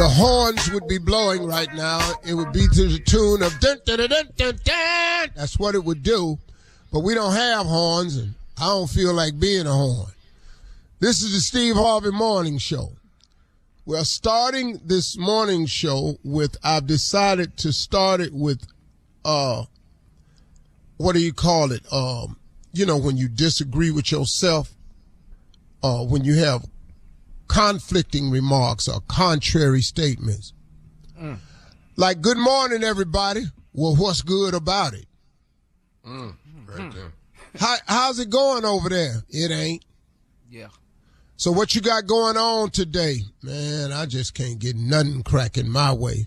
The horns would be blowing right now. It would be to the tune of dun, dun, dun. That's what it would do. But we don't have horns, and I don't feel like being a horn. This is the Steve Harvey Morning Show. We're starting this morning show with, I've decided to start it with, uh, what do you call it? Um, you know, when you disagree with yourself, uh, when you have conflicting remarks or contrary statements. Mm. Like, good morning, everybody. Well, what's good about it? Mm. Right there. How, how's it going over there? It ain't. Yeah. So what you got going on today? Man, I just can't get nothing cracking my way.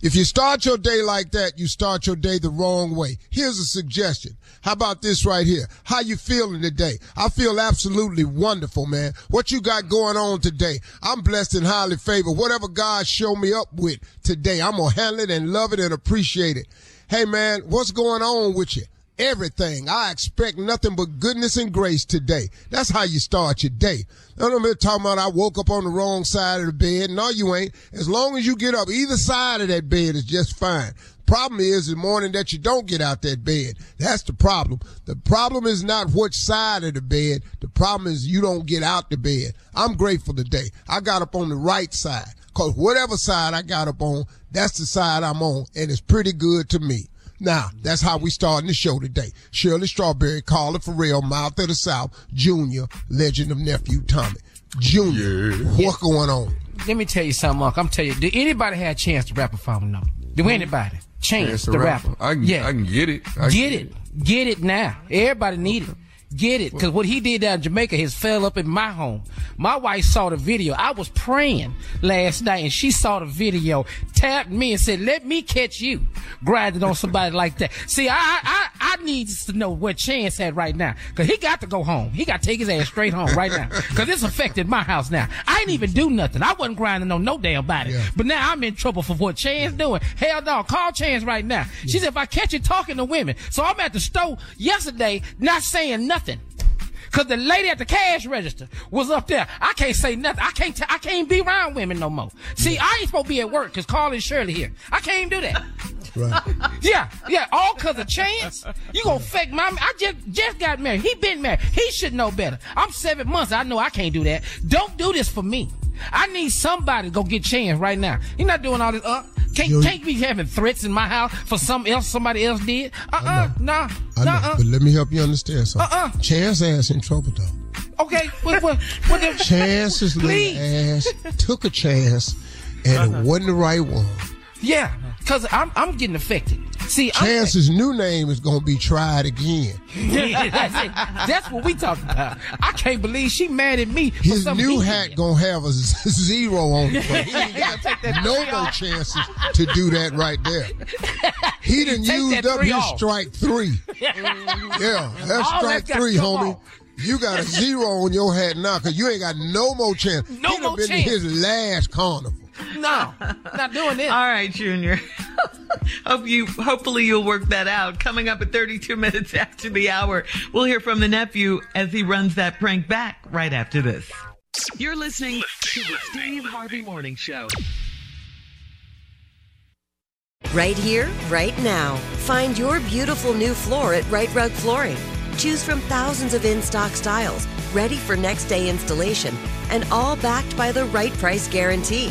If you start your day like that, you start your day the wrong way. Here's a suggestion. How about this right here? How you feeling today? I feel absolutely wonderful, man. What you got going on today? I'm blessed and highly favored. Whatever God show me up with today, I'm gonna handle it and love it and appreciate it. Hey man, what's going on with you? Everything. I expect nothing but goodness and grace today. That's how you start your day. I don't be talking about I woke up on the wrong side of the bed. No, you ain't. As long as you get up, either side of that bed is just fine. Problem is the morning that you don't get out that bed. That's the problem. The problem is not which side of the bed. The problem is you don't get out the bed. I'm grateful today. I got up on the right side. Cause whatever side I got up on, that's the side I'm on. And it's pretty good to me. Now, that's how we starting the show today. Shirley Strawberry, Carla Ferrell, Mouth of the South, Junior, Legend of Nephew Tommy. Junior, yeah. what's going on? Let me tell you something, Mark. I'm telling you, did anybody have a chance to rap a phone? No. Do hmm. anybody? Chance, to the rapper. rapper. I can, yeah. I can get it. I get, it. it. Get it now. Everybody need it. Get it? Because what he did down in Jamaica has fell up in my home. My wife saw the video. I was praying last night and she saw the video, tapped me and said, let me catch you grinding on somebody like that. See, I, I, I need to know what Chance had right now. Cause he got to go home. He got to take his ass straight home right now. Cause it's affected my house now. I ain't even do nothing. I wasn't grinding on no damn body. Yeah. But now I'm in trouble for what Chance doing. Hell no, call Chance right now. Yeah. She said, if I catch you talking to women. So I'm at the store yesterday not saying nothing nothing. Cause the lady at the cash register was up there. I can't say nothing. I can't. T- I can't be around women no more. See, I ain't supposed to be at work cause Carl and Shirley here. I can't do that. Right. Yeah, yeah. All cause of chance. You gonna fake my? I just just got married. He been married. He should know better. I'm seven months. I know I can't do that. Don't do this for me. I need somebody to go get chance right now. You're not doing all this. Uh, can't, can't be having threats in my house for something else somebody else did. Uh uh-uh, uh, nah, nah. But let me help you understand something. Uh uh. Chance ass in trouble though. Okay, what, what, what the, Chance's little ass took a chance, and it wasn't the right one. yeah, because I'm I'm getting affected. See, Chance's new name is gonna be tried again. that's. That's what we talking about. I can't believe she mad at me. For His new hat gonna have a z- zero on it. but He ain't got no more chances to do that right there. He done Take used that up his off. strike three. Yeah, that's All strike that's three, homie. off. You got a zero on your hat now because you ain't got no more chance. No he done more been chance. his last carnival. No, not doing it. All right, Junior. Hope you. Hopefully, you'll work that out. Coming up at 32 minutes after the hour, we'll hear from the nephew as he runs that prank back right after this. You're listening to the Steve Harvey Morning Show. Right here, right now. Find your beautiful new floor at Right Rug Flooring. Choose from thousands of in stock styles, ready for next day installation, and all backed by the right price guarantee.